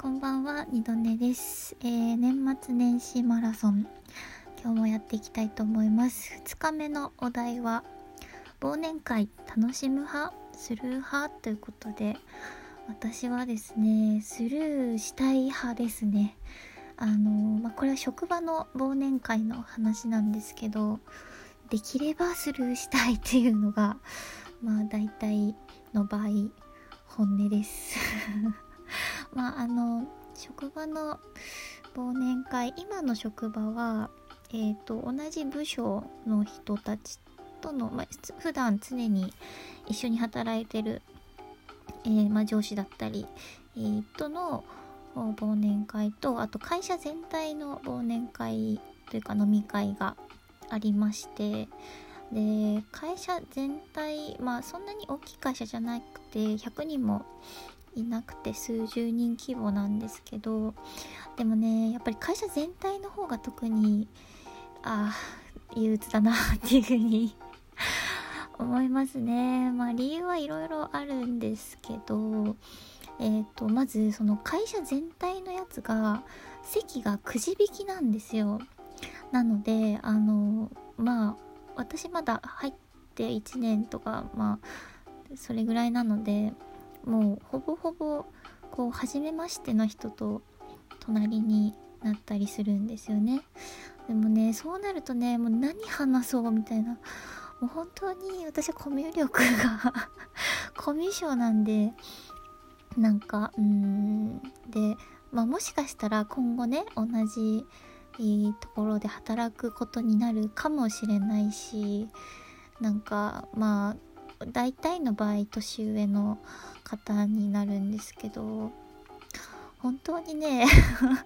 こんばんは、二度寝です、えー年末年始マラソン、今日もやっていきたいと思います。2日目のお題は、忘年会楽しむ派スルー派ということで、私はですね、スルーしたい派ですね。あのまあ、これは職場の忘年会の話なんですけど、できればスルーしたいっていうのが、まあ大体の場合、本音です。まああの職場の忘年会今の職場は、えー、と同じ部署の人たちとの、まあ、普段常に一緒に働いてる、えーまあ、上司だったり、えーとの忘年会とあと会社全体の忘年会というか飲み会がありましてで会社全体まあそんなに大きい会社じゃなくて100人もいなくて数十人規模なんですけどでもねやっぱり会社全体の方が特にああ憂鬱だなっていうふうに 思いますね。まあ理由はいろいろあるんですけどえっ、とまずその会社全体のやつが席がくじ引きなんですよ。なのであのまあ私まだ入って1年とかまあそれぐらいなのでもうほぼほぼこう初めましての人と隣になったりするんですよね。でもねそうなるとねもう何話そうみたいな。もう本当に私はコミュ力が コミュ障なんでなんかうんで、まあ、もしかしたら今後ね同じいいところで働くことになるかもしれないしなんかまあ大体の場合年上の方になるんですけど本当にね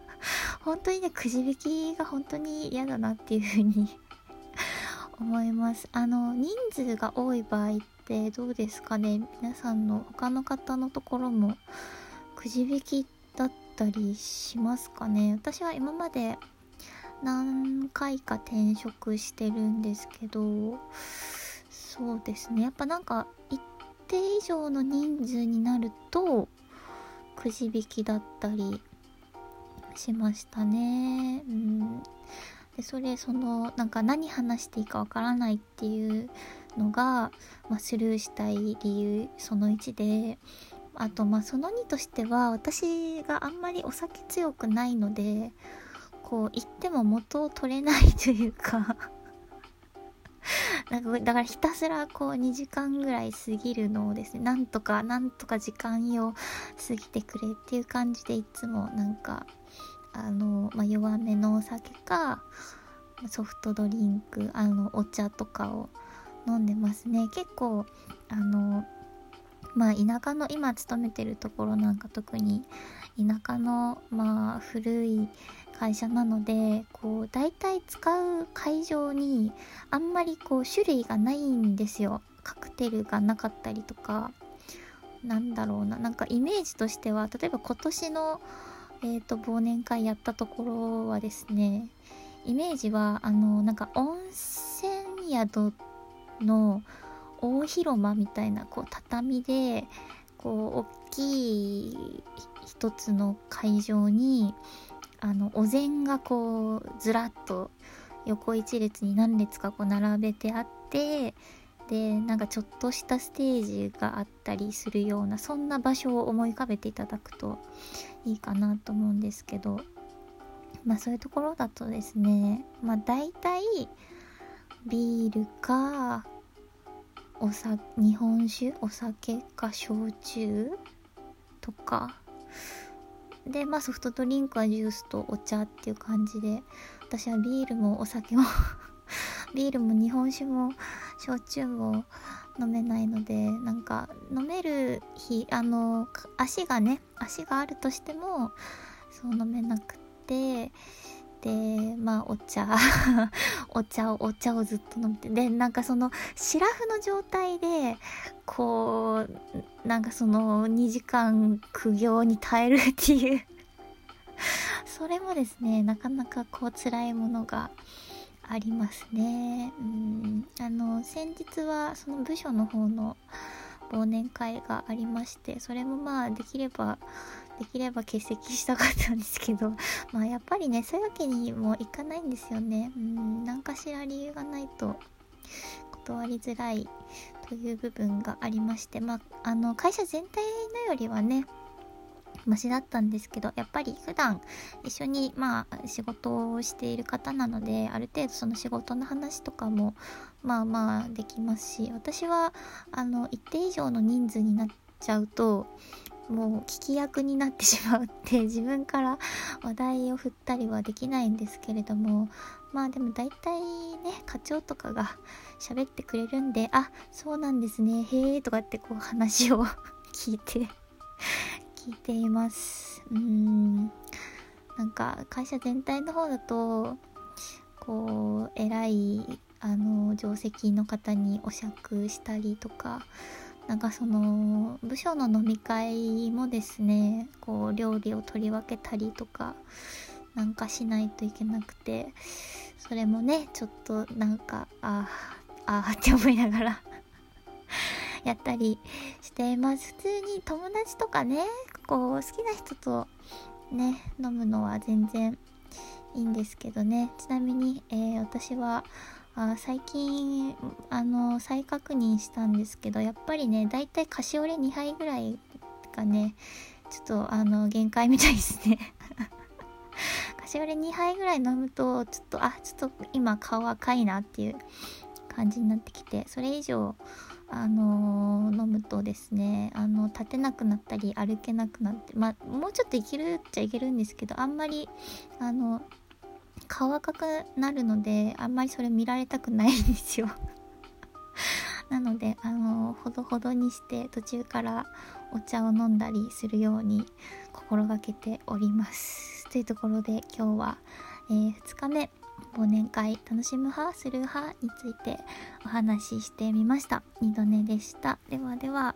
本当にねくじ引きが本当に嫌だなっていうふうに 思います。あの人数が多い場合ってどうですかね？皆さんの他の方のところもくじ引きだったりしますかね？私は今まで何回か転職してるんですけどそうですね。やっぱなんか一定以上の人数になるとくじ引きだったりしましたね。うん。でそれそのなんか何話していいかわからないっていうのが、まあ、スルーしたい理由その1であとまあその2としては私があんまりお酒強くないのでこう言っても元を取れないというかなんかだからひたすらこう2時間ぐらい過ぎるのをですねなんとかなんとか時間を過ぎてくれっていう感じでいつもなんかあの、まあ、弱めのお酒かソフトドリンクあのお茶とかを飲んでますね。結構あのまあ田舎の今勤めてるところなんか特に田舎のまあ古い会社なのでこう大体使う会場にあんまりこう種類がないんですよ。カクテルがなかったりとか。なんだろうな。なんかイメージとしては例えば今年のえー、と忘年会やったところはですねイメージはあのなんか温泉宿の大広間みたいなこう畳でこう大きい一つの会場にあのお膳がこうずらっと横一列に何列かこう並べてあってでなんかちょっとしたステージがあったりするようなそんな場所を思い浮かべていただくといいかなと思うんですけどまあそういうところだとですねまあ大体ビールかおさ日本酒お酒か焼酎とかでまあソフトドリンクはジュースとお茶っていう感じで私はビールもお酒も ビールも日本酒も焼酎も飲めないのでなんか飲める日あの足がね足があるとしてもそう飲めなくてでまあお茶 お茶をお茶をずっと飲んででなんかそのシラフの状態でこうなんかその2時間苦行に耐えるっていう。それもですねなかなかこう辛いものがありますね。うん。あの先日はその部署の方の忘年会がありましてそれもまあできればできれば欠席したかったんですけど まあやっぱりねそういうわけにもいかないんですよね。うん何かしら理由がないと断りづらいという部分がありましてまああの会社全体のよりはねマシだったんですけどやっぱり普段一緒にまあ仕事をしている方なのである程度その仕事の話とかもまあまあできますし私はあの一定以上の人数になっちゃうともう聞き役になってしまうって 自分から話題を振ったりはできないんですけれどもまあでも大体ね課長とかが喋ってくれるんであそうなんですねへえとかってこう話を聞いて 聞いています。うん。なんか会社全体の方だとこう偉いあの定石の方にお酌したりとかなんかその部署の飲み会もですねこう料理を取り分けたりとかなんかしないといけなくてそれもねちょっとなんかあああって思いながら やったりしてます。普通に友達とかねこう好きな人とね飲むのは全然いいんですけどね。ちなみに、えー、私はあ最近あの再確認したんですけどやっぱりねだいたいカシオレ2杯ぐらいがねちょっとあの限界みたいですね。カシオレ2杯ぐらい飲むとちょっとあちょっと今顔赤いなっていう感じになってきてそれ以上あのー、飲むとですねあの立てなくなったり歩けなくなってまあもうちょっといけるっちゃいけるんですけどあんまりあの顔赤くなるのであんまりそれ見られたくないんですよ。なのであのほどほどにして途中からお茶を飲んだりするように心がけております。というところで今日は、えー、2日目忘年会楽しむ派する派についてお話ししてみました。二度寝でした。ではでは。